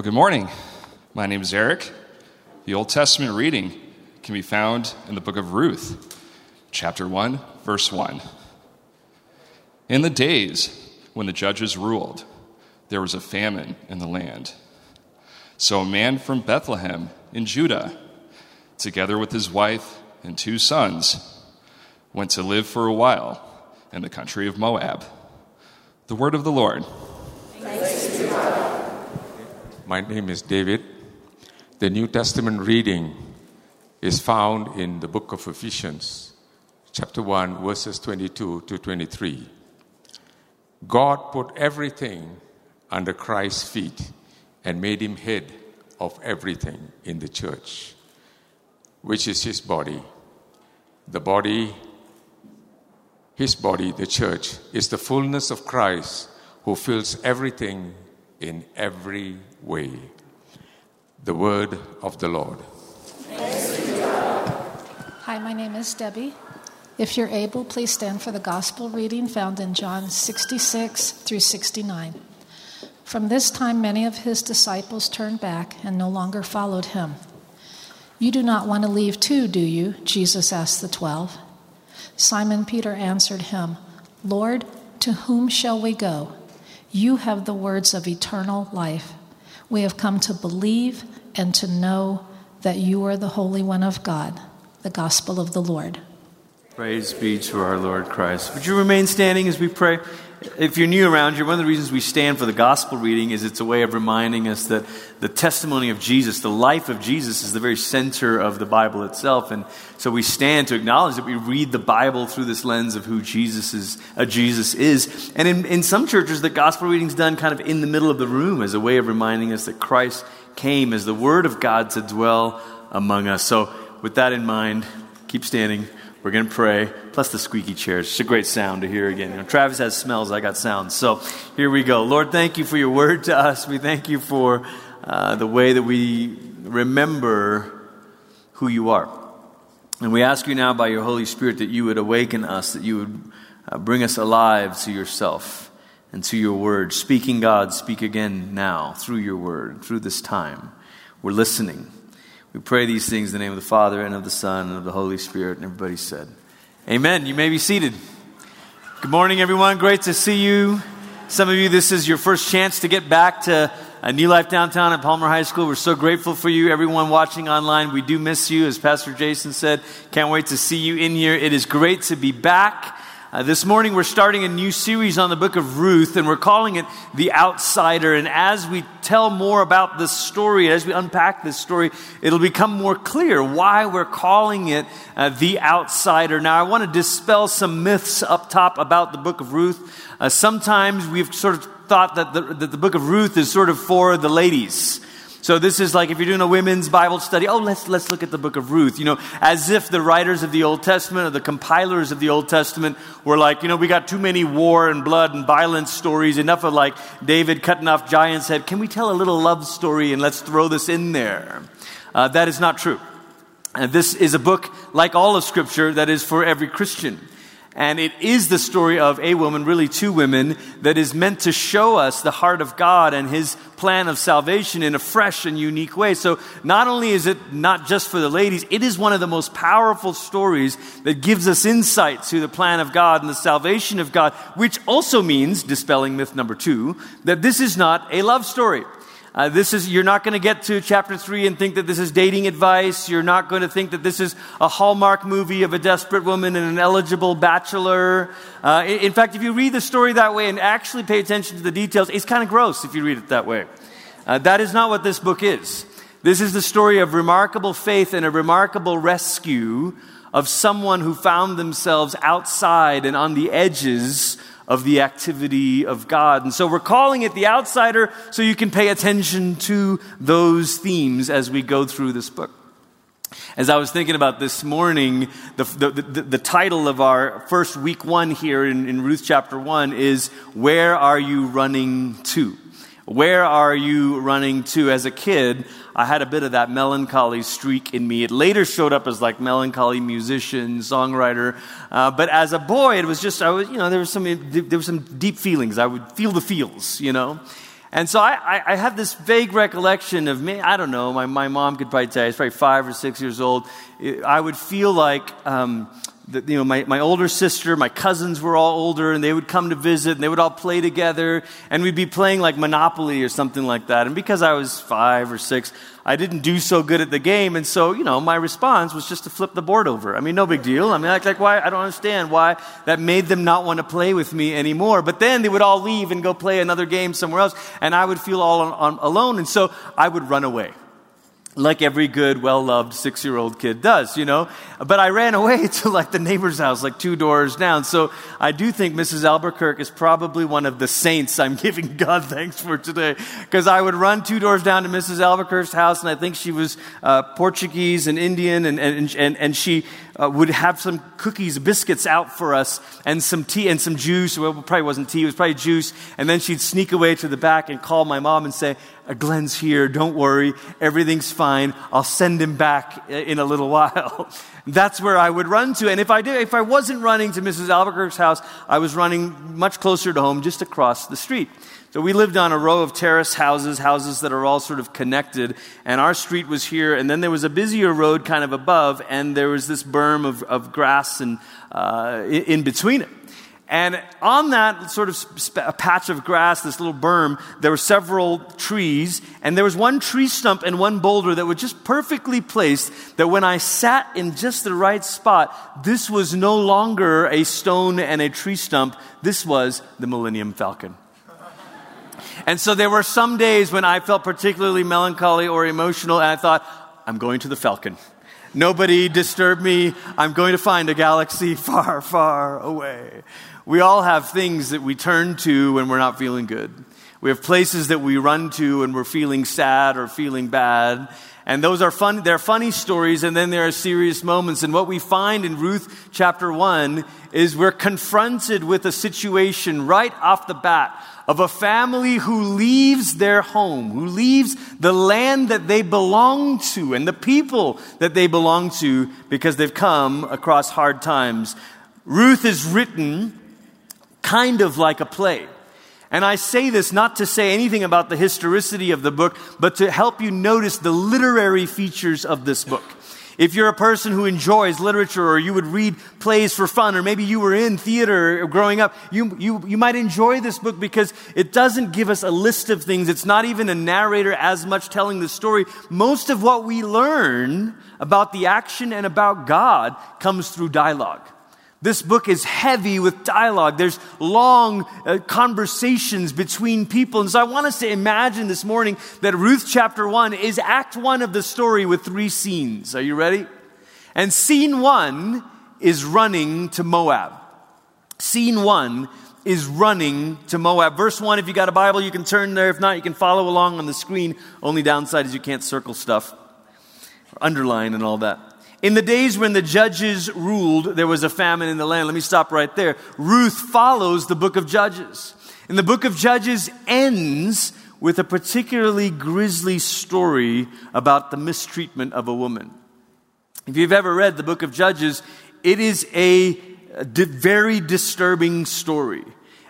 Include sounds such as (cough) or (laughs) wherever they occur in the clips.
Well, good morning. My name is Eric. The Old Testament reading can be found in the book of Ruth, chapter 1, verse 1. In the days when the judges ruled, there was a famine in the land. So a man from Bethlehem in Judah, together with his wife and two sons, went to live for a while in the country of Moab. The word of the Lord. My name is David. The New Testament reading is found in the book of Ephesians, chapter 1, verses 22 to 23. God put everything under Christ's feet and made him head of everything in the church, which is his body. The body, his body, the church, is the fullness of Christ who fills everything in every way. The word of the Lord. Hi, my name is Debbie. If you're able, please stand for the gospel reading found in John 66 through 69. From this time, many of his disciples turned back and no longer followed him. You do not want to leave too, do you? Jesus asked the twelve. Simon Peter answered him, Lord, to whom shall we go? You have the words of eternal life. We have come to believe and to know that you are the Holy One of God, the gospel of the Lord. Praise be to our Lord Christ. Would you remain standing as we pray? If you're new around here, one of the reasons we stand for the gospel reading is it's a way of reminding us that the testimony of Jesus, the life of Jesus, is the very center of the Bible itself. And so we stand to acknowledge that we read the Bible through this lens of who Jesus is. Uh, Jesus is. And in, in some churches, the gospel reading is done kind of in the middle of the room as a way of reminding us that Christ came as the Word of God to dwell among us. So, with that in mind, keep standing. We're going to pray, plus the squeaky chairs. It's a great sound to hear again. You know, Travis has smells, I got sounds. So here we go. Lord, thank you for your word to us. We thank you for uh, the way that we remember who you are. And we ask you now by your Holy Spirit that you would awaken us, that you would uh, bring us alive to yourself and to your word. Speaking God, speak again now through your word, through this time. We're listening. We pray these things in the name of the Father and of the Son and of the Holy Spirit. And everybody said, Amen. You may be seated. Good morning, everyone. Great to see you. Some of you, this is your first chance to get back to a New Life Downtown at Palmer High School. We're so grateful for you. Everyone watching online, we do miss you. As Pastor Jason said, can't wait to see you in here. It is great to be back. Uh, this morning, we're starting a new series on the book of Ruth, and we're calling it The Outsider. And as we tell more about this story, as we unpack this story, it'll become more clear why we're calling it uh, The Outsider. Now, I want to dispel some myths up top about the book of Ruth. Uh, sometimes we've sort of thought that the, that the book of Ruth is sort of for the ladies. So this is like if you're doing a women's Bible study, oh, let's, let's look at the book of Ruth, you know, as if the writers of the Old Testament or the compilers of the Old Testament were like, you know, we got too many war and blood and violence stories, enough of like David cutting off giants' head. Can we tell a little love story and let's throw this in there? Uh, that is not true. And this is a book, like all of Scripture, that is for every Christian. And it is the story of a woman, really two women, that is meant to show us the heart of God and His plan of salvation in a fresh and unique way. So not only is it not just for the ladies, it is one of the most powerful stories that gives us insight to the plan of God and the salvation of God, which also means, dispelling myth number two, that this is not a love story. Uh, this is, you're not going to get to chapter three and think that this is dating advice. You're not going to think that this is a Hallmark movie of a desperate woman and an eligible bachelor. Uh, in, in, fact, if you read the story that way and actually pay attention to the details, it's kind of gross if you read it that way. Uh, that is not what this book is. This is the story of remarkable faith and a remarkable rescue of someone who found themselves outside and on the edges of the activity of God. And so we're calling it the outsider so you can pay attention to those themes as we go through this book. As I was thinking about this morning, the, the, the, the title of our first week one here in, in Ruth chapter one is Where Are You Running To? Where are you running to? As a kid, I had a bit of that melancholy streak in me. It later showed up as like melancholy musician, songwriter. Uh, but as a boy, it was just, I was, you know, there was some, there was some deep feelings. I would feel the feels, you know. And so I, I, I, have this vague recollection of me. I don't know. My, my mom could probably tell you. I was probably five or six years old. I would feel like um, you know, my, my older sister, my cousins were all older, and they would come to visit, and they would all play together, and we'd be playing like Monopoly or something like that. And because I was five or six, I didn't do so good at the game, and so, you know, my response was just to flip the board over. I mean, no big deal. I mean, like, like why? I don't understand why that made them not want to play with me anymore. But then they would all leave and go play another game somewhere else, and I would feel all on, on, alone, and so I would run away like every good, well loved six year old kid does, you know. But I ran away (laughs) to like the neighbor's house, like two doors down. So I do think Mrs. Albuquerque is probably one of the saints I'm (laughs) giving God thanks for today. Because I would run two doors down to Mrs. Albuquerque's house, and I think she was uh, Portuguese and Indian, and, and, and, and she uh, would have some cookies, biscuits out for us, and some tea and some juice. Well, probably wasn't tea, it was probably juice. And then she'd sneak away to the back and call my mom and say, uh, Glenn's here, don't worry, everything's fine. I'll send him back in a little (laughs) while. That's where I would run to. And if I did, if I wasn't running to Mrs. Albuquerque's house, I was running much closer to home, just across the street. So we lived on a row of terrace houses, houses that are all sort of connected, and our street was here, and then there was a busier road kind of above, and there was this berm of, of grass and uh, in between it. And on that sort of sp- patch of grass, this little berm, there were several trees, and there was one tree stump and one boulder that were just perfectly placed that when I sat in just the right spot, this was no longer a stone and a tree stump. This was the Millennium Falcon. And so there were some days when I felt particularly melancholy or emotional, and I thought, I'm going to the Falcon. Nobody disturb me. I'm going to find a galaxy (laughs) far, far away. We all have things that we turn to when we're not feeling good. We have places that we run to when we're feeling sad or feeling bad. And those are fun, they're funny stories, and then there are serious moments. And what we find in Ruth chapter 1 is we're confronted with a situation right off the bat of a family who leaves their home, who leaves the land that they belong to and the people that they belong to because they've come across hard times. Ruth is written kind of like a play. And I say this not to say anything about the historicity of the book, but to help you notice the literary features of this book. If you're a person who enjoys literature or you would read plays for fun, or maybe you were in theater growing up, you, you, you might enjoy this book because it doesn't give us a list of things. It's not even a narrator as much telling the story. Most of what we learn about the action and about God comes through dialogue. This book is heavy with dialogue. There's long uh, conversations between people. And so I want us to imagine this morning that Ruth chapter 1 is act 1 of the story with three scenes. Are you ready? And scene 1 is running to Moab. Scene 1 is running to Moab. Verse 1, if you got a Bible, you can turn there. If not, you can follow along on the screen. Only downside is you can't circle stuff, underline, and all that. In the days when the judges ruled, there was a famine in the land. Let me stop right there. Ruth follows the book of Judges. And the book of Judges ends with a particularly grisly story about the mistreatment of a woman. If you've ever read the book of Judges, it is a very disturbing story.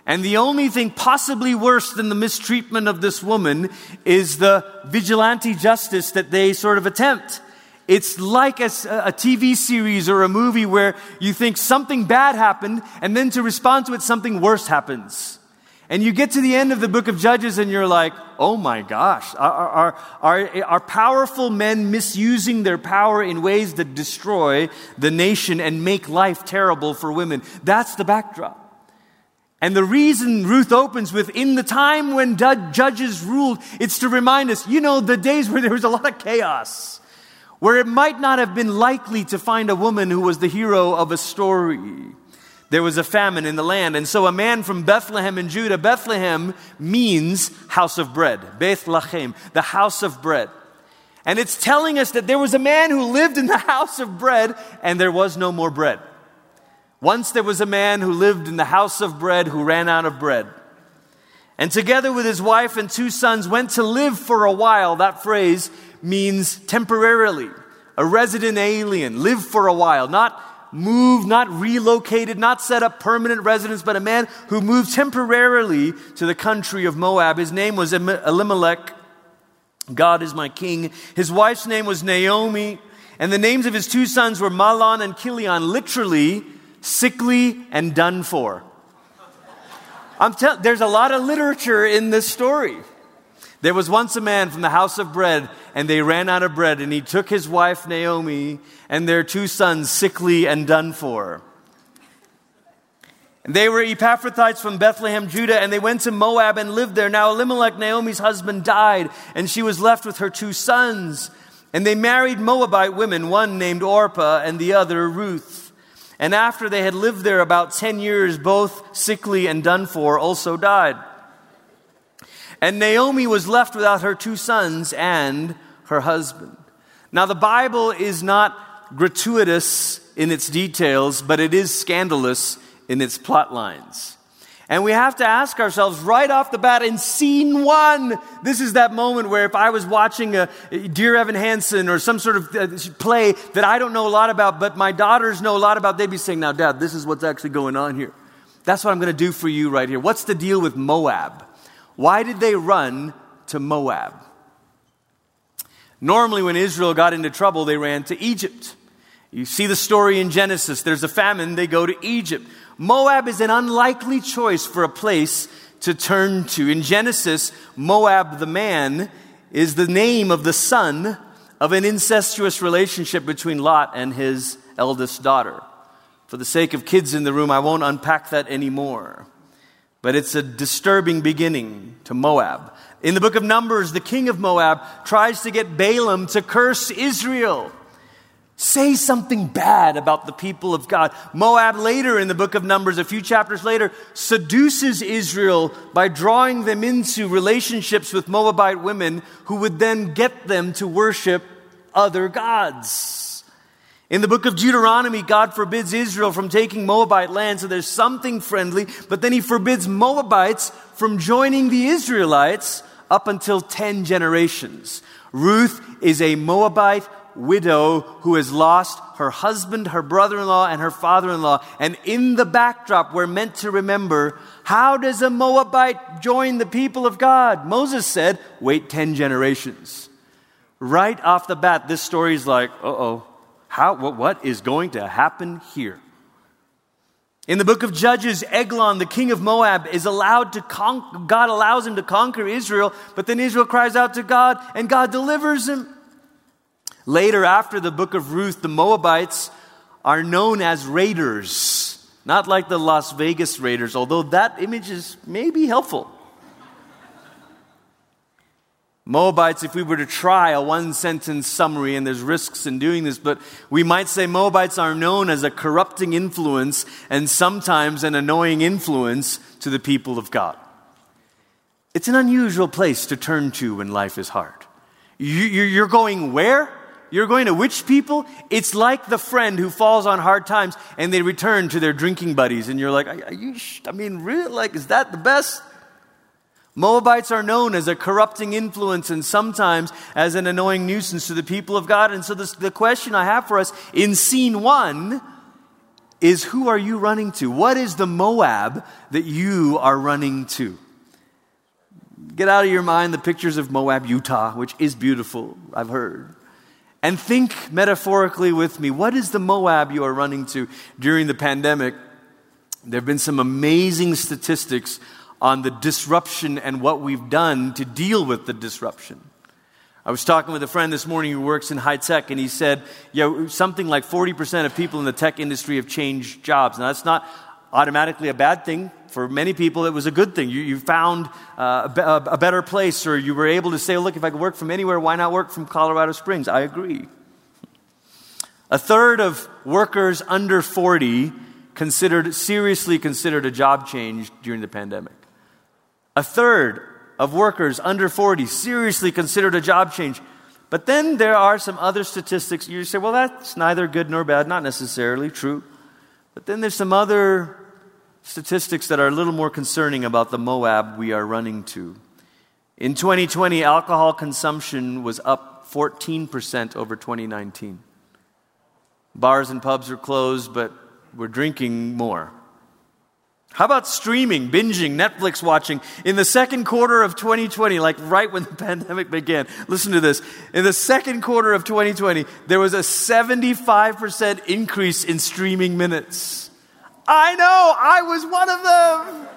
And the only thing possibly worse than the mistreatment of this woman is the vigilante justice that they sort of attempt. It's like a, a, TV series or a movie where you think something bad happened, and then to respond to it, something worse happens. And you get to the end of the book of Judges and you're like, oh my gosh, are, are, are, are powerful men misusing their power in ways that destroy the nation and make life terrible for women? That's the backdrop. And the reason Ruth opens with, in the time when judges ruled, it's to remind us, you know, the days where there was a lot of chaos where it might not have been likely to find a woman who was the hero of a story. There was a famine in the land, and so a man from Bethlehem in Judah, Bethlehem means house of bread, Bethlehem, the house of bread. And it's telling us that there was a man who lived in the (laughs) house of bread, and there was no more bread. Once there was a man who lived in the house of bread who ran out of bread. And together with his wife and two sons went to live for a while. That phrase means temporarily, a resident alien, live for a while, not moved, not relocated, not set up permanent residence, but a man who moved temporarily to the country of Moab. His name was Elimelech. God is my king. His wife's name was Naomi. And the names of his two sons were Mahlon and Chilion, literally sickly and done for. I'm tell- there's a lot of literature in this story. There was once a man from the house of bread, and they ran out of bread, and he took his wife Naomi and their two sons, sickly and done for. And they were Ephrathites from Bethlehem, Judah, and they went to Moab and lived there. Now Elimelech, Naomi's husband, died, and she was left with her two sons. And they married Moabite women, one named Orpah and the other Ruth. And after they had lived there about 10 years, both sickly and done for, also died. And Naomi was left without her two sons and her husband. Now, the Bible is not gratuitous in its details, but it is scandalous in its plot lines. And we have to ask ourselves right off the bat in scene one. This is that moment where if I was watching a Dear Evan Hansen or some sort of uh, play that I don't know a lot about, but my daughters know a lot about, they'd be saying, Now, Dad, this is what's actually going on here. That's what I'm going to do for you right here. What's the deal with Moab? Why did they run to Moab? Normally, when Israel got into trouble, they ran to Egypt. You see the story in Genesis. There's a famine, they go to Egypt. Moab is an unlikely choice for a place to turn to. In Genesis, Moab the man is the name of the son of an incestuous relationship between Lot and his eldest daughter. For the sake of kids in the room, I won't unpack that anymore. But it's a disturbing beginning to Moab. In the book of Numbers, the king of Moab tries to get Balaam to curse Israel say something bad about the people of God. Moab, later in the book of Numbers, a few chapters later, seduces Israel by drawing them into relationships with Moabite women who would then get them to worship other gods. In the book of Deuteronomy, God forbids Israel from taking Moabite land, so there's something friendly, but then he forbids Moabites from joining the Israelites up until 10 generations. Ruth is a Moabite widow who has lost her husband, her brother in law, and her father in law. And in the backdrop, we're meant to remember how does a Moabite join the people of God? Moses said, wait 10 generations. Right off the bat, this story is like, uh oh, how, what, what is going to happen here? In the book of Judges, Eglon, the king of Moab, is allowed to con- God allows him to conquer Israel, but then Israel cries out to God and God delivers him. Later, after the book of Ruth, the Moabites are known as raiders, not like the Las Vegas Raiders, although that image is maybe helpful. Moabites, if we were to try a one sentence summary, and there's risks in doing this, but we might say Moabites are known as a corrupting influence and sometimes an annoying influence to the people of God. It's an unusual place to turn to when life is hard. You're going where? You're going to which people? It's like the friend who falls on hard times and they return to their drinking buddies, and you're like, are you, I mean, really? Like, is that the best? Moabites are known as a corrupting influence and sometimes as an annoying nuisance to the people of God. And so, this, the question I have for us in scene one is who are you running to? What is the Moab that you are running to? Get out of your mind the pictures of Moab, Utah, which is beautiful, I've heard. And think metaphorically with me what is the Moab you are running to during the pandemic? There have been some amazing statistics on the disruption and what we've done to deal with the disruption. I was talking with a friend this morning who works in high tech, and he said, yeah, something like 40% of people in the tech industry have changed jobs. Now, that's not automatically a bad thing. For many people, it was a good thing. You, you found uh, a, a better place, or you were able to say, look, if I could work from anywhere, why not work from Colorado Springs? I agree. A third of workers under 40 considered, seriously considered a job change during the pandemic. A third of workers under 40 seriously considered a job change. But then there are some other statistics. You say, well, that's neither good nor bad. Not necessarily true. But then there's some other statistics that are a little more concerning about the Moab we are running to. In 2020, alcohol consumption was up 14% over 2019. Bars and pubs are closed, but we're drinking more. How about streaming, binging, Netflix watching in the second quarter of 2020, like right when the (laughs) pandemic began? Listen to this. In the second quarter of 2020, there was a 75% increase in streaming minutes. I know, I was one of them.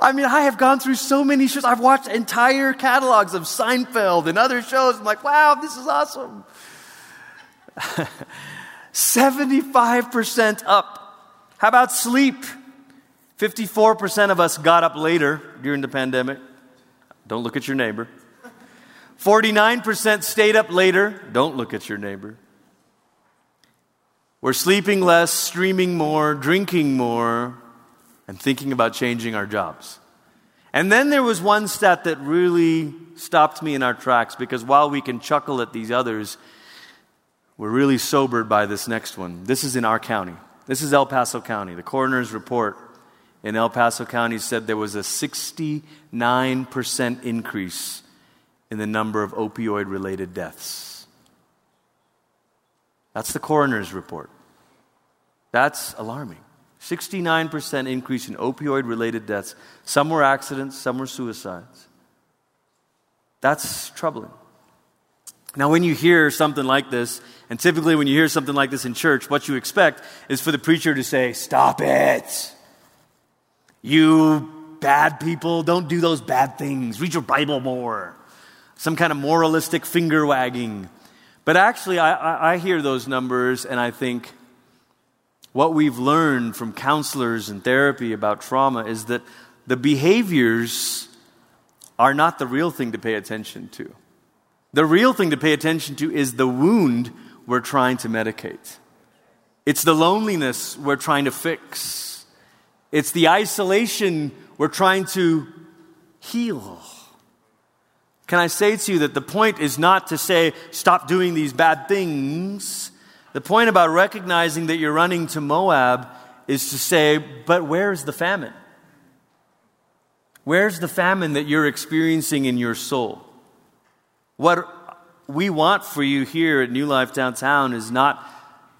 I mean, I have gone through so many shows. I've watched entire catalogs of Seinfeld and other shows. I'm like, wow, this is awesome. (laughs) 75% up. How about sleep? 54% of us got up later during the pandemic. Don't look at your neighbor. 49% stayed up later. Don't look at your neighbor. We're sleeping less, streaming more, drinking more, and thinking about changing our jobs. And then there was one stat that really stopped me in our tracks because while we can chuckle at these others, we're really sobered by this next one. This is in our county. This is El Paso County. The coroner's report in El Paso County said there was a 69% increase in the number of opioid related deaths. That's the coroner's report. That's alarming. 69% increase in opioid related deaths. Some were accidents, some were suicides. That's troubling. Now, when you hear something like this, and typically when you hear something like this in church, what you expect is for the preacher to say, Stop it! You bad people, don't do those bad things. Read your Bible more. Some kind of moralistic finger wagging. But actually, I, I, hear those numbers and I think what we've learned from counselors and therapy about trauma is that the behaviors are not the real thing to pay attention to. The real thing to pay attention to is the wound we're trying to medicate. It's the loneliness we're trying to fix. It's the isolation we're trying to heal. Can I say to you that the point is not to say, stop doing these bad things. The point about recognizing that you're running to Moab is to say, but where's the famine? Where's the famine that you're experiencing in your soul? What we want for you here at New Life Downtown is not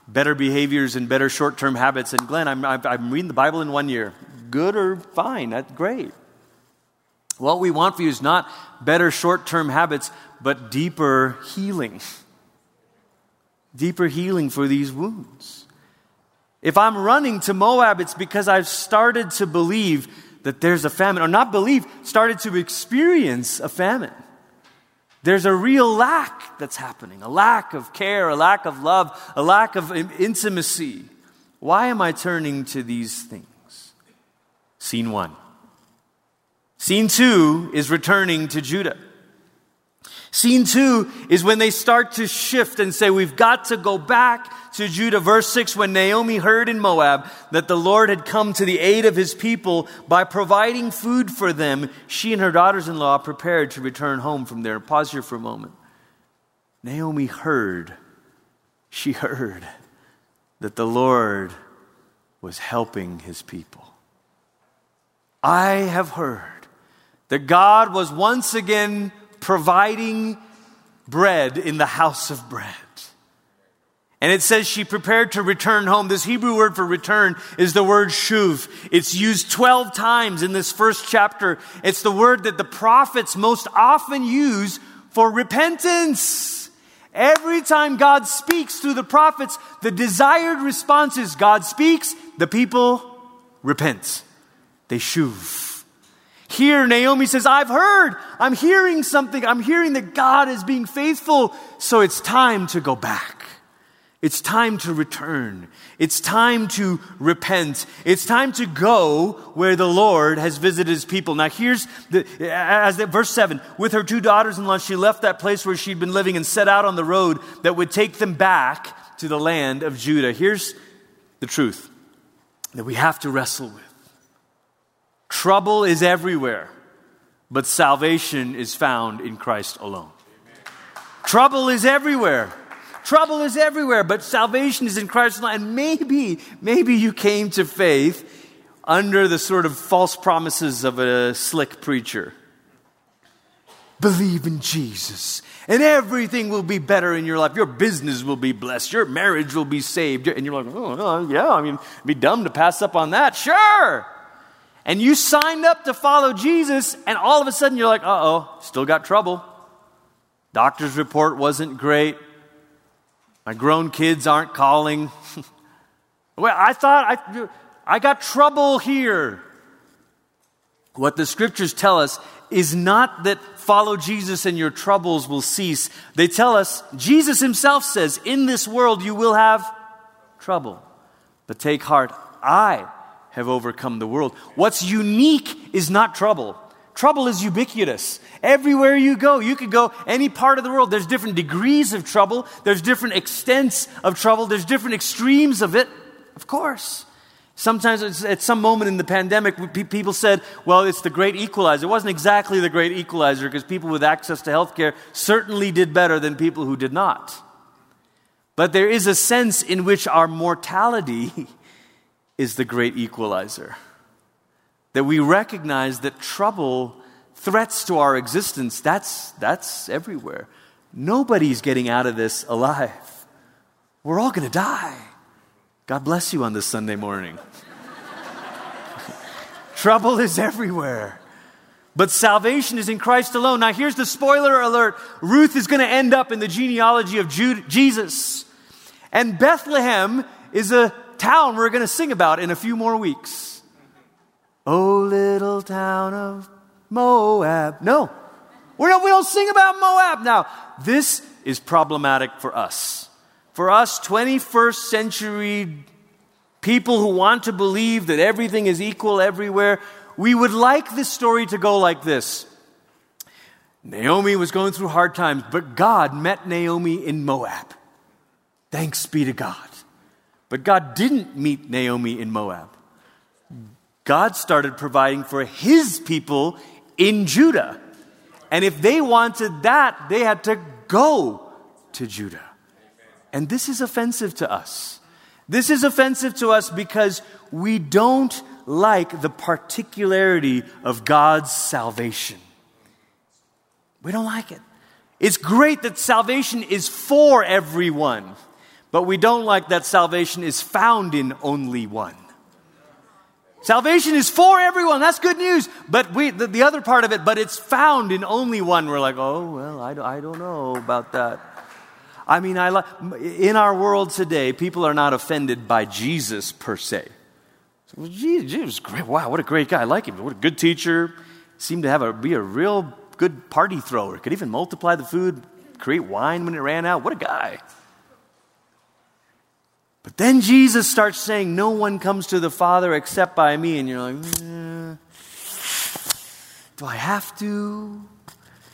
better behaviors and better short term habits. And Glenn, I'm, I'm reading the Bible in one year. Good or fine, that's great. What we want for you is not better short term habits, but deeper healing. Deeper healing for these wounds. If I'm running to Moab, it's because I've started to believe that there's a famine, or not believe, started to experience a famine. There's a real lack that's happening a lack of care, a lack of love, a lack of intimacy. Why am I turning to these things? Scene one. Scene two is returning to Judah. Scene two is when they start to shift and say, We've got to go back to Judah. Verse six, when Naomi heard in Moab that the Lord had come to the aid of his people by providing food for them, she and her daughters in law prepared to return home from there. Pause here for a moment. Naomi heard, she heard that the Lord was helping his people. I have heard that God was once again providing bread in the house of bread. And it says she prepared to return home. This Hebrew word for return is the word shuv. It's used 12 times in this first chapter. It's the word that the prophets most often use for repentance. Every time God speaks through the prophets, the desired response is God speaks, the people repent. They shuv. Here, Naomi says, I've heard, I'm hearing something, I'm hearing that God is being faithful, so it's time to go back. It's time to return. It's time to repent. It's time to go where the Lord has visited his people. Now here's the, as the, verse 7, with her two daughters-in-law, she left that place where she'd been living and set out on the road that would take them back to the land of Judah. Here's the truth that we have to wrestle with. Trouble is everywhere, but salvation is found in Christ alone. Trouble is everywhere. Trouble is everywhere, but salvation is in Christ alone. And maybe, maybe you came to faith under the sort of false promises of a slick preacher. believe in Jesus and everything will be better in your life. Your business will be blessed. Your marriage will be saved. And you're like, oh, yeah, I mean, it'd be dumb to pass up on that. Sure. And you signed up to follow Jesus, and all of a sudden you're like, uh oh, still got trouble. Doctor's report wasn't great. My grown kids aren't calling. (laughs) well, I thought I, I got trouble here. What the scriptures tell us is not that follow Jesus and your troubles will cease. They tell us, Jesus himself says, in this world you will have trouble. But take heart, I have overcome the world. What's unique is not trouble. Trouble is ubiquitous. Everywhere you go, you could go any part of the world. There's different degrees of trouble, there's different extents of trouble, there's different extremes of it, of course. Sometimes at some moment in the pandemic, people said, well, it's the great equalizer. It wasn't exactly the great equalizer because people with access to health care certainly did better than people who did not. But there is a sense in which our mortality (laughs) is the great equalizer. That we recognize that trouble, threats to our existence, that's, that's everywhere. Nobody's getting out of this alive. We're all going to die. God bless you on this Sunday morning. (laughs) Trouble is everywhere. But salvation is in Christ alone. Now, here's the spoiler alert Ruth is going to end up in the genealogy of Jude, Jesus. And Bethlehem is a town we're going to sing about in a few more weeks. Oh, little town of Moab. No, we don't, we don't sing about Moab now. This is problematic for us. For us, 21st century people who want to believe that everything is equal everywhere, we would like this story to go like this. Naomi was going through hard times, but God met Naomi in Moab. Thanks be to God. But God didn't meet Naomi in Moab. God started providing for his people in Judah. And if they wanted that, they had to go to Judah. And this is offensive to us. This is offensive to us because we don't like the particularity of God's salvation. We don't like it. It's great that salvation is for everyone, but we don't like that salvation is found in only one. Salvation is for everyone. That's good news. But we, the, the, other part of it, but it's found in only one. We're like, oh, well, I, I don't know about that. I mean, I in our world today, people are not offended by Jesus per se. Well, Jesus, Jesus great. Wow, what a great guy. I like him. What a good teacher. Seemed to have a, be a real good party thrower. Could even multiply the food, create wine when it ran out. What a guy. But then Jesus starts saying, No one comes to the Father except by me. And you're like, Do I have to?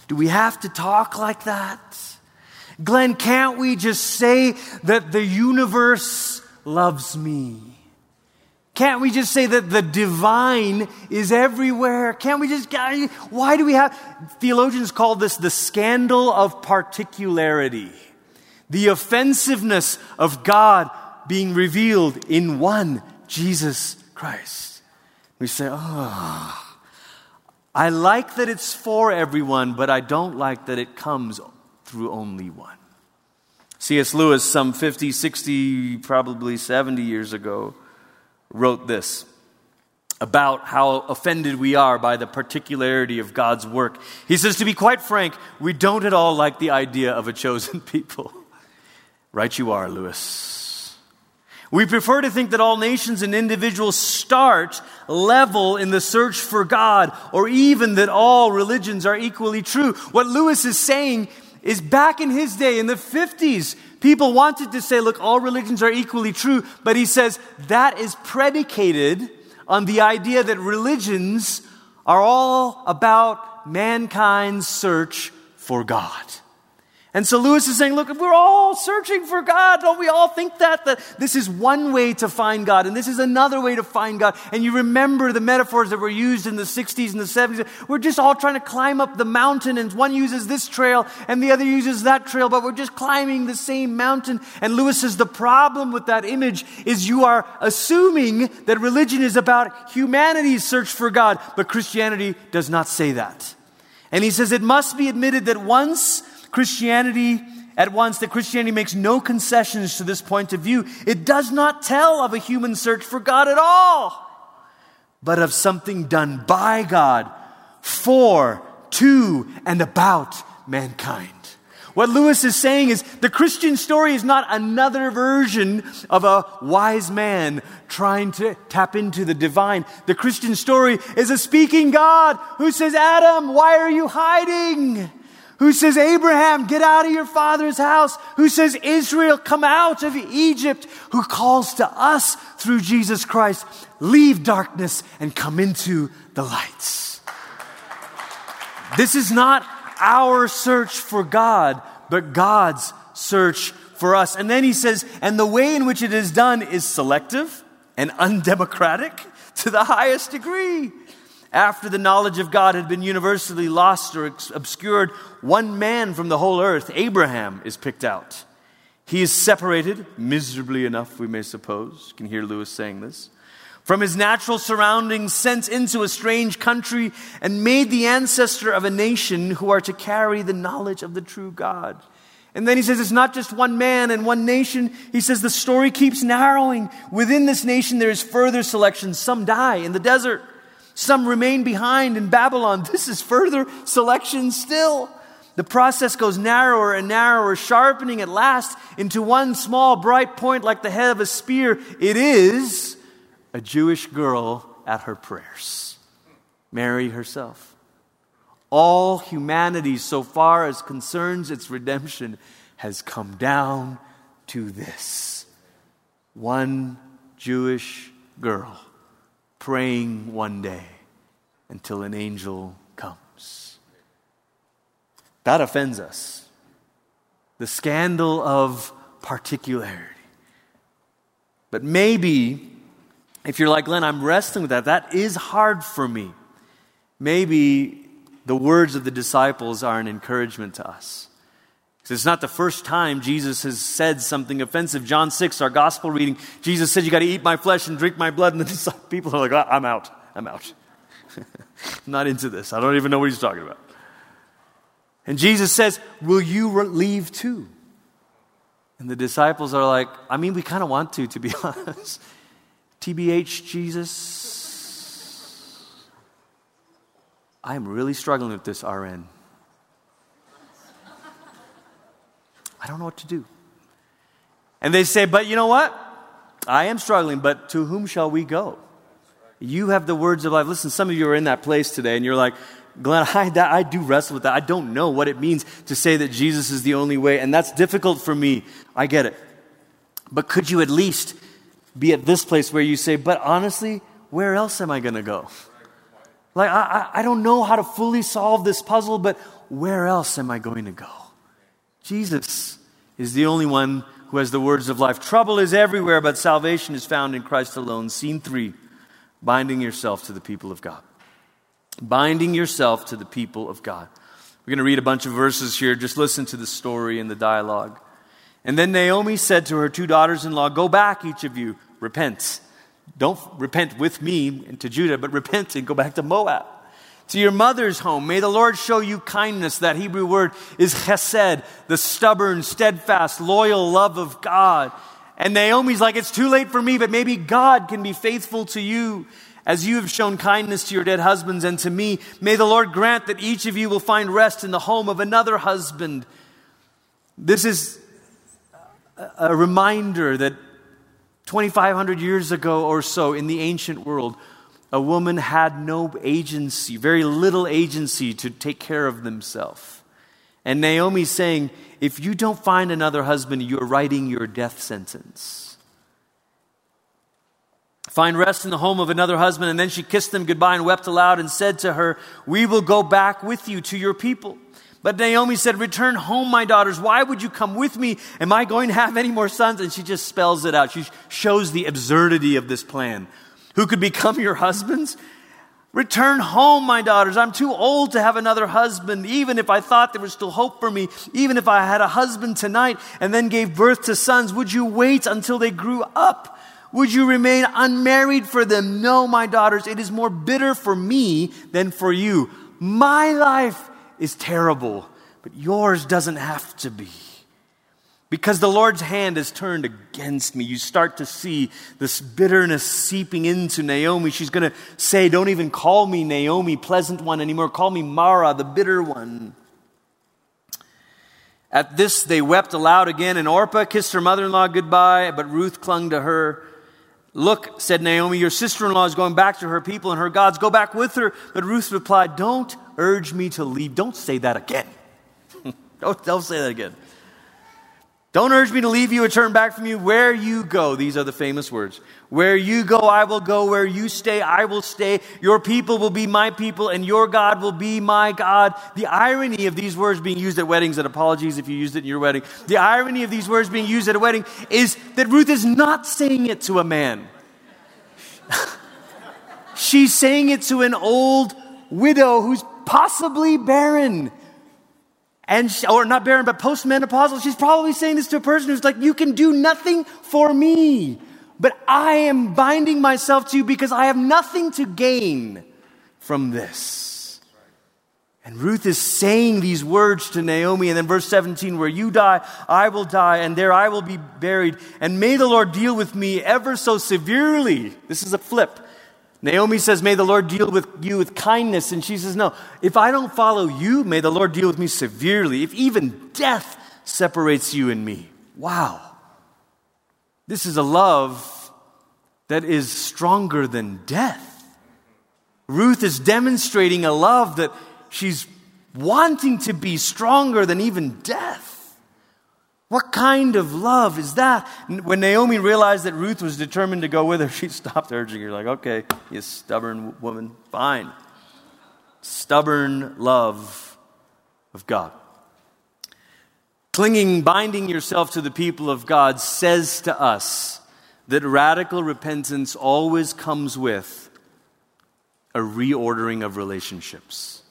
Do we have to talk like that? Glenn, can't we just say that the universe loves me? Can't we just say that the divine is everywhere? Can't we just, why do we have, theologians call this the scandal of particularity. The offensiveness of God being revealed in one, Jesus Christ. We say, oh, I like that it's for everyone, but I don't like that it comes through only one. C.S. Lewis, some 50, 60, probably 70 years ago, wrote this about how offended we are by the particularity of God's work. He says, To be quite frank, we don't at all like the idea of a chosen (laughs) people. right, you are, Lewis. We prefer to think that all nations and individuals start level in the search for God, or even that all religions are equally true. What Lewis is saying is back in his day, in the 50s, people wanted to say, look, all religions are equally true, but he says that is predicated on the idea that religions are all about mankind's search for God. And so Lewis is saying, look, if we're all searching for God. Don't we all think that? That this is one way to find God, and this is another way to find God. And you remember the metaphors that were used in the 60s and the 70s. We're just all trying to climb up the mountain, and one uses this trail, and the other uses that trail, but we're just climbing the same mountain. And Lewis says the problem with that image is you are assuming that religion is about humanity's search for God, but Christianity does not say that. And he says it must be admitted that once Christianity, at once, that Christianity makes no concessions to this point of view. It does not tell of a human search for God at all, but of something done by God for, to, and about mankind. What Lewis is saying is the Christian story is not another version of a wise man trying to tap into the divine. The Christian story is a speaking God who says, Adam, why are you hiding? Who says, Abraham, get out of your father's house? Who says, Israel, come out of Egypt? Who calls to us through Jesus Christ, leave darkness and come into the lights. This is not our search for God, but God's search for us. And then he says, and the way in which it is done is selective and undemocratic to the highest degree. After the knowledge of God had been universally lost or obscured, one man from the whole earth, Abraham, is picked out. He is separated, miserably enough, we may suppose. You can hear Lewis saying this from his natural surroundings, sent into a strange country, and made the ancestor of a nation who are to carry the knowledge of the true God. And then he says it's not just one man and one nation. He says the story keeps narrowing. Within this nation, there is further selection. Some die in the desert, some remain behind in Babylon. This is further selection still. The process goes narrower and narrower, sharpening at last into one small bright point like the head of a spear. It is a Jewish girl at her prayers. Mary herself. All humanity, so far as concerns its redemption, has come down to this one Jewish girl praying one day until an angel comes. That offends us. The scandal of particularity. But maybe if you're like, Glenn, I'm wrestling with that, that is hard for me. Maybe the words of the disciples are an encouragement to us. It's not the first time Jesus has said something offensive. John 6, our gospel reading, Jesus said, You got to eat my flesh and drink my blood. And the (laughs) people are like, oh, I'm out. I'm out. (laughs) I'm not into this. I don't even know what he's talking about. And Jesus says, Will you leave too? And the disciples are like, I mean, we kind of want to, to be (laughs) honest. TBH, Jesus, I am really struggling with this RN. I don't know what to do. And they say, But you know what? I am struggling, but to whom shall we go? You have the words of life. Listen, some of you are in that place today, and you're like, Glenn, (laughs) I, that, I do wrestle with that. I don't know what it means to say that Jesus is the only way, and that's difficult for me. I get it. But could you at least be at this place where you say, but honestly, where else am I going to go? Like, I, I don't know how to fully solve this puzzle, but where else am I going to go? Jesus is the only one who has the words of life. Trouble is everywhere, but salvation is found in Christ alone. Scene three binding yourself to the people of God. Binding yourself to the people of God. We're going to read a bunch of verses here. Just listen to the story and the dialogue. And then Naomi said to her two daughters in law, Go back, each of you, repent. Don't repent with me and to Judah, but repent and go back to Moab. To your mother's home, may the Lord show you kindness. That Hebrew word is chesed, the stubborn, steadfast, loyal love of God. And Naomi's like, It's too late for me, but maybe God can be faithful to you as you have shown kindness to your dead husbands and to me. May the Lord grant that each of you will find rest in the home of another husband. This is a reminder that 2,500 years ago or so in the ancient world, a woman had no agency, very little agency to take care of themselves. And Naomi's saying, if you don't find another husband, you're writing your death sentence. Find rest in the home of another husband. And then she kissed him goodbye and wept aloud and said to her, We will go back with you to your people. But Naomi said, Return home, my daughters. Why would you come with me? Am I going to have any more sons? And she just spells it out. She shows the absurdity of this plan. Who could become your husbands? Return home, my daughters. I'm too old to have another husband. Even if I thought there was still hope for me, even if I had a husband tonight and then gave birth to sons, would you wait until they grew up? Would you remain unmarried for them? No, my daughters, it is more bitter for me than for you. My life is terrible, but yours doesn't have to be. Because the Lord's hand has turned against me. You start to see this bitterness seeping into Naomi. She's going to say, Don't even call me Naomi, pleasant one, anymore. Call me Mara, the bitter one. At this, they wept aloud again, and Orpah kissed her mother in law goodbye, but Ruth clung to her. Look, said Naomi, your sister in law is going back to her people and her gods. Go back with her. But Ruth replied, Don't urge me to leave. Don't say that again. (laughs) don't, don't say that again. Don't urge me to leave you or turn back from you. Where you go, these are the famous words. Where you go, I will go. Where you stay, I will stay. Your people will be my people, and your God will be my God. The irony of these words being used at weddings, and apologies if you used it in your wedding, the irony of these words being used at a wedding is that Ruth is not saying it to a man. (laughs) She's saying it to an old widow who's possibly barren and she, or not barren, but postmenopausal. She's probably saying this to a person who's like, "You can do nothing for me, but I am binding myself to you because I have nothing to gain from this." And Ruth is saying these words to Naomi, and then verse 17, where you die, I will die, and there I will be buried. And may the Lord deal with me ever so severely. This is a flip Naomi says, May the Lord deal with you with kindness. And she says, No, if I don't follow you, may the Lord deal with me severely, if even death separates you and me. Wow. This is a love that is stronger than death. Ruth is demonstrating a love that she's wanting to be stronger than even death. What kind of love is that? When Naomi realized that Ruth was determined to go with her, (laughs) she stopped urging her, like, okay, you stubborn woman, fine. Stubborn love of God. Clinging, binding yourself to the people of God says to us that radical repentance always comes with a reordering of relationships.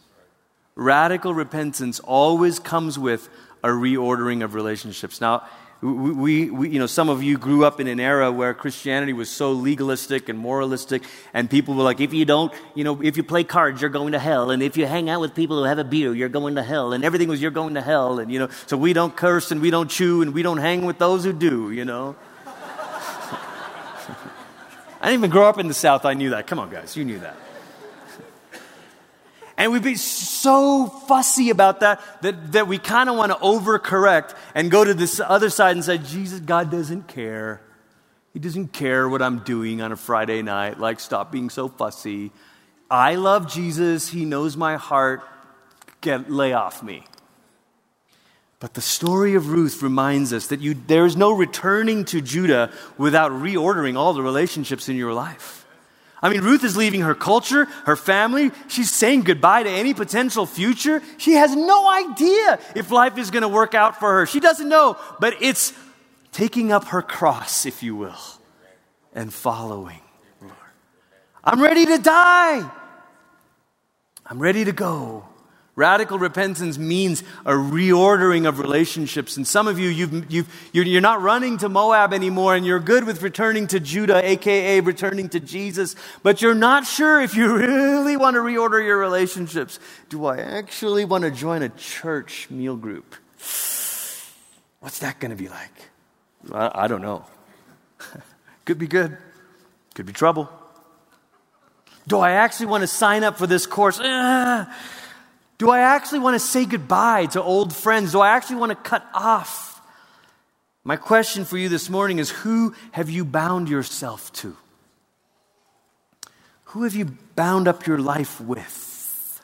Radical repentance always comes with a reordering of relationships. Now, we, we, you know, some of you grew up in an era where Christianity was so legalistic and moralistic, and people were like, if you don't, you know, if you play cards, you're going to hell, and if you hang out with people who have a beer, you're going to hell, and everything was you're going to hell, and you know, so we don't curse and we don't chew and we don't hang with those who do, you know. (laughs) I didn't even grow up in the South. I knew that. Come on, guys, you knew that. And we'd be so fussy about that that, that we kind of want to overcorrect and go to this other side and say, Jesus, God doesn't care. He doesn't care what I'm doing on a Friday night. Like, stop being so fussy. I love Jesus. He knows my heart. Get, lay off me. But the story of Ruth reminds us that you, there is no returning to Judah without reordering all the relationships in your life. I mean, Ruth is leaving her culture, her family. She's saying goodbye to any potential future. She has no idea if life is going to work out for her. She doesn't know, but it's taking up her cross, if you will, and following. I'm ready to die. I'm ready to go. Radical repentance means a reordering of relationships. And some of you, you've, you've, you're, not running to Moab anymore and you're good with returning to Judah, aka returning to Jesus, but you're not sure if you (laughs) really want to reorder your relationships. Do I actually want to join a church meal group? (sighs) What's that going to be like? I, I don't know. (laughs) could be good, could be trouble. Do I actually want to sign up for this course? Uh, (sighs) do I actually want to say goodbye to old friends? Do I actually want to cut off? My question for you this morning is who have you bound yourself to? Who have you bound up your life with?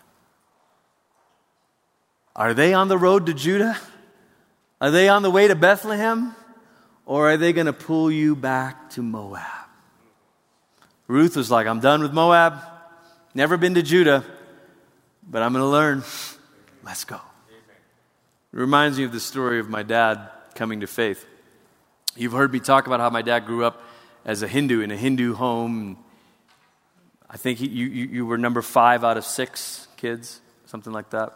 Are they on the road to Judah? Are they on the way to Bethlehem? Or are they going to pull you back to Moab? Ruth was like, I'm done with Moab. Never been to Judah but I'm going to learn. Let's go. It reminds me of the story of my dad coming to faith. You've heard me talk about how my dad grew up as a Hindu in a Hindu home. I think he, you, you were number five out of six kids, something like that.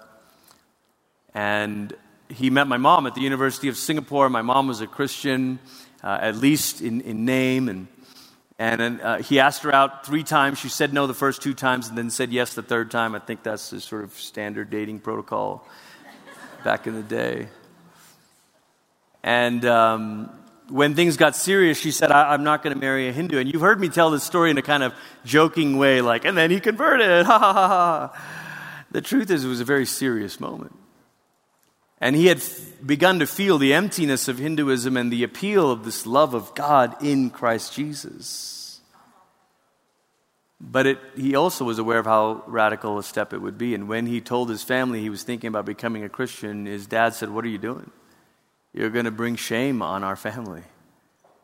And he met my mom at the University of Singapore. My mom was a Christian, uh, at least in, in name. And And uh, he asked her out three times. She said no the first two times and then said yes the third time. I think that's the sort of standard dating protocol back in the day. And um, when things got serious, she said, I- am not going to marry a Hindu. And you've heard me tell this story in a kind of joking way, like, and then he converted. (laughs) Ha ha ha ha. The truth is, it was a very serious moment. And he had begun to feel the emptiness of Hinduism and the appeal of this love of God in Christ Jesus. But it, he also was aware of how radical a step it would be. And when he told his family he was thinking about becoming a Christian, his dad said, What are you doing? You're going to bring shame on our family.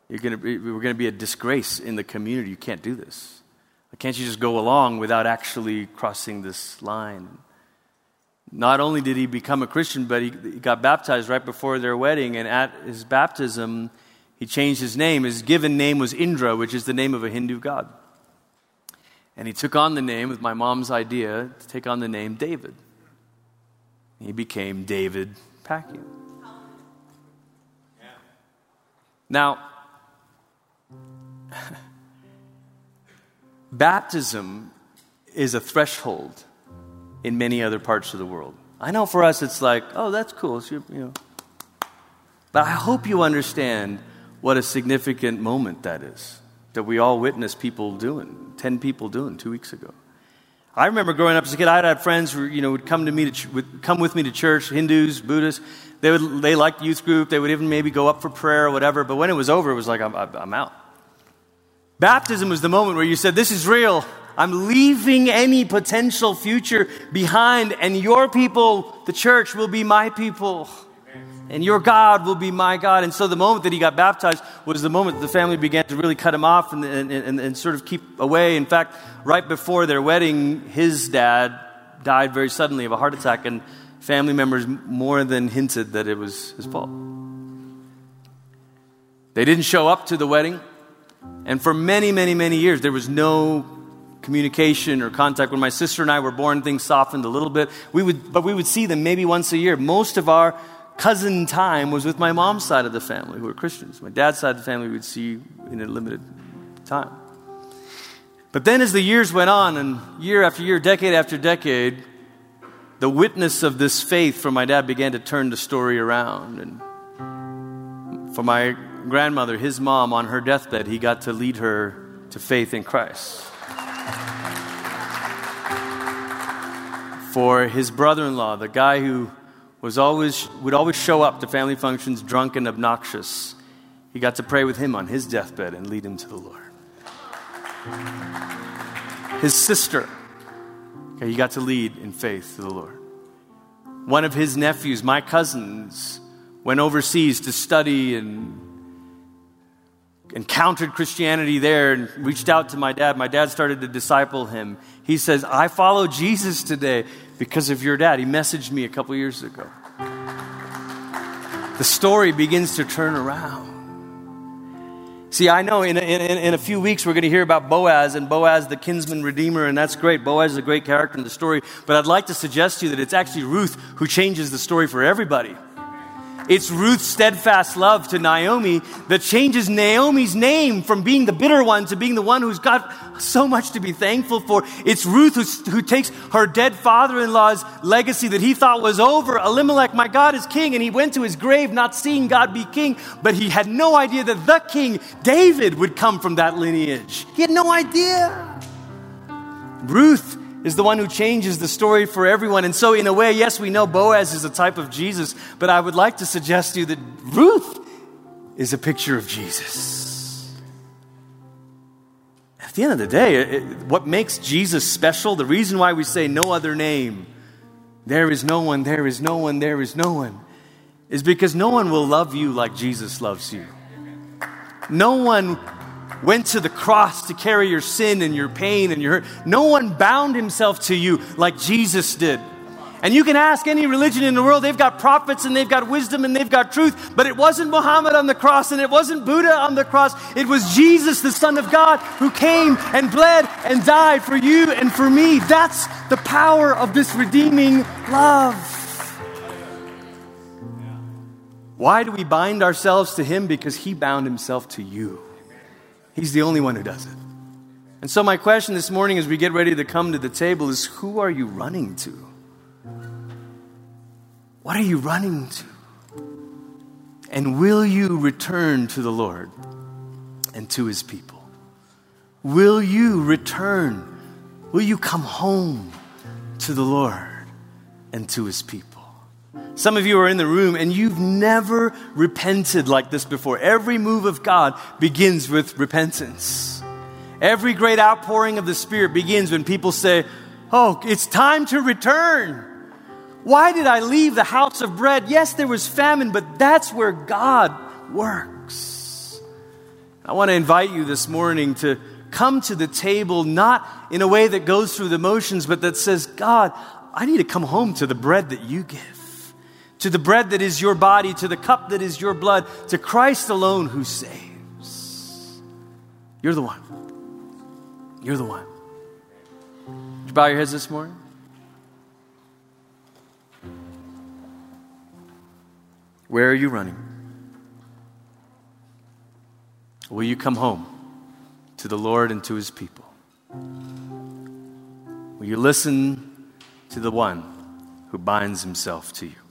You're going to be, we're going to be a disgrace in the community. You can't do this. Can't you just go along without actually crossing this line? Not only did he become a Christian, but he, got baptized right before their wedding. And at his baptism, he changed his name. His given name was Indra, which is the name of a Hindu god. And he took on the name, with my mom's idea, to take on the name David. He became David Packiam. Now, (laughs) baptism is a threshold in many other parts of the world. I know for us it's like, oh, that's cool. You know. But I hope you understand what a significant moment that is that we all witnessed people doing, 10 people doing two weeks ago. I remember growing up as a kid, I'd had friends who you know, would come, to me to, would come with me to church, Hindus, Buddhists. They, would, they liked youth group. They would even maybe go up for prayer or whatever. But when it was over, it was like, I'm, I'm out. Baptism was the moment where you said, This is real. I'm leaving any potential future behind, and your people, the church, will be my people. And your God will be my God. And so the moment that he got baptized was the moment the family began to really cut him off and, and, and, and sort of keep away. In fact, right before their wedding, his dad died very suddenly of a heart attack, and family members more than hinted that it was his fault. They didn't show up to the wedding. And for many, many, many years, there was no communication or contact. When my sister and I were born, things softened a little bit. We would, but we would see them maybe once a year. Most of our cousin time was with my mom's side of the family, who were Christians. My dad's side of the family we'd see in a limited time. But then, as the years went on, and year after year, decade after decade, the witness of this faith from my dad began to turn the story around. And for my grandmother, his mom, on her deathbed, he got to lead her to faith in Christ. For his brother in law, the guy who was always, would always show up to family functions drunk and obnoxious, he got to pray with him on his deathbed and lead him to the Lord. His sister, okay, he got to lead in faith to the Lord. One of his nephews, my cousins, went overseas to study and encountered Christianity there and reached out to my dad. My dad started to disciple him. He says, I follow Jesus today because of your dad. He messaged me a couple years ago. The story begins to turn around. See, I know in a, in, in a few weeks we're going to hear about Boaz and Boaz, the kinsman redeemer, and that's great. Boaz is a great character in the story. But I'd like to suggest to you that it's actually Ruth who changes the story for everybody. It's Ruth's steadfast love to Naomi that changes Naomi's name from being the bitter one to being the one who's got so much to be thankful for. It's Ruth who takes her dead father in law's legacy that he thought was over. Elimelech, my God, is king. And he went to his grave not seeing God be king, but he had no idea that the king, David, would come from that lineage. He had no idea. Ruth is the one who changes the story for everyone. And so, in a way, yes, we know Boaz is a type of Jesus, but I would like to suggest to you that Ruth is a picture of Jesus. At the end of the day, it, what makes Jesus special, the reason why we say no other name, there is no one, there is no one, there is no one, is because no one will love you like Jesus loves you. No one went to the cross to carry your sin and your pain and your hurt. No one bound himself to you like Jesus did. And you can ask any religion in the world, they've got prophets and they've got wisdom and they've got truth, but it wasn't Muhammad on the cross and it wasn't Buddha on the cross. It was Jesus, the Son of God, who came and bled and died for you and for me. That's the power of this redeeming love. Why do we bind ourselves to Him? Because He bound Himself to you. He's the only one who does it. And so, my question this morning as we get ready to come to the table is who are you running to? What are you running to? And will you return to the Lord and to his people? Will you return? Will you come home to the Lord and to his people? Some of you are in the room and you've never repented like this before. Every move of God begins with repentance. Every great outpouring of the Spirit begins when people say, Oh, it's time to return. Why did I leave the house of bread? Yes, there was famine, but that's where God works. I want to invite you this morning to come to the table not in a way that goes through the motions, but that says, God, I need to come home to the bread that you give, to the bread that is your body, to the cup that is your blood, to Christ alone who saves. You're the one. You're the one. Would you bow your heads this morning? Where are you running? Will you come home to the Lord and to his people? Will you listen to the one who binds himself to you?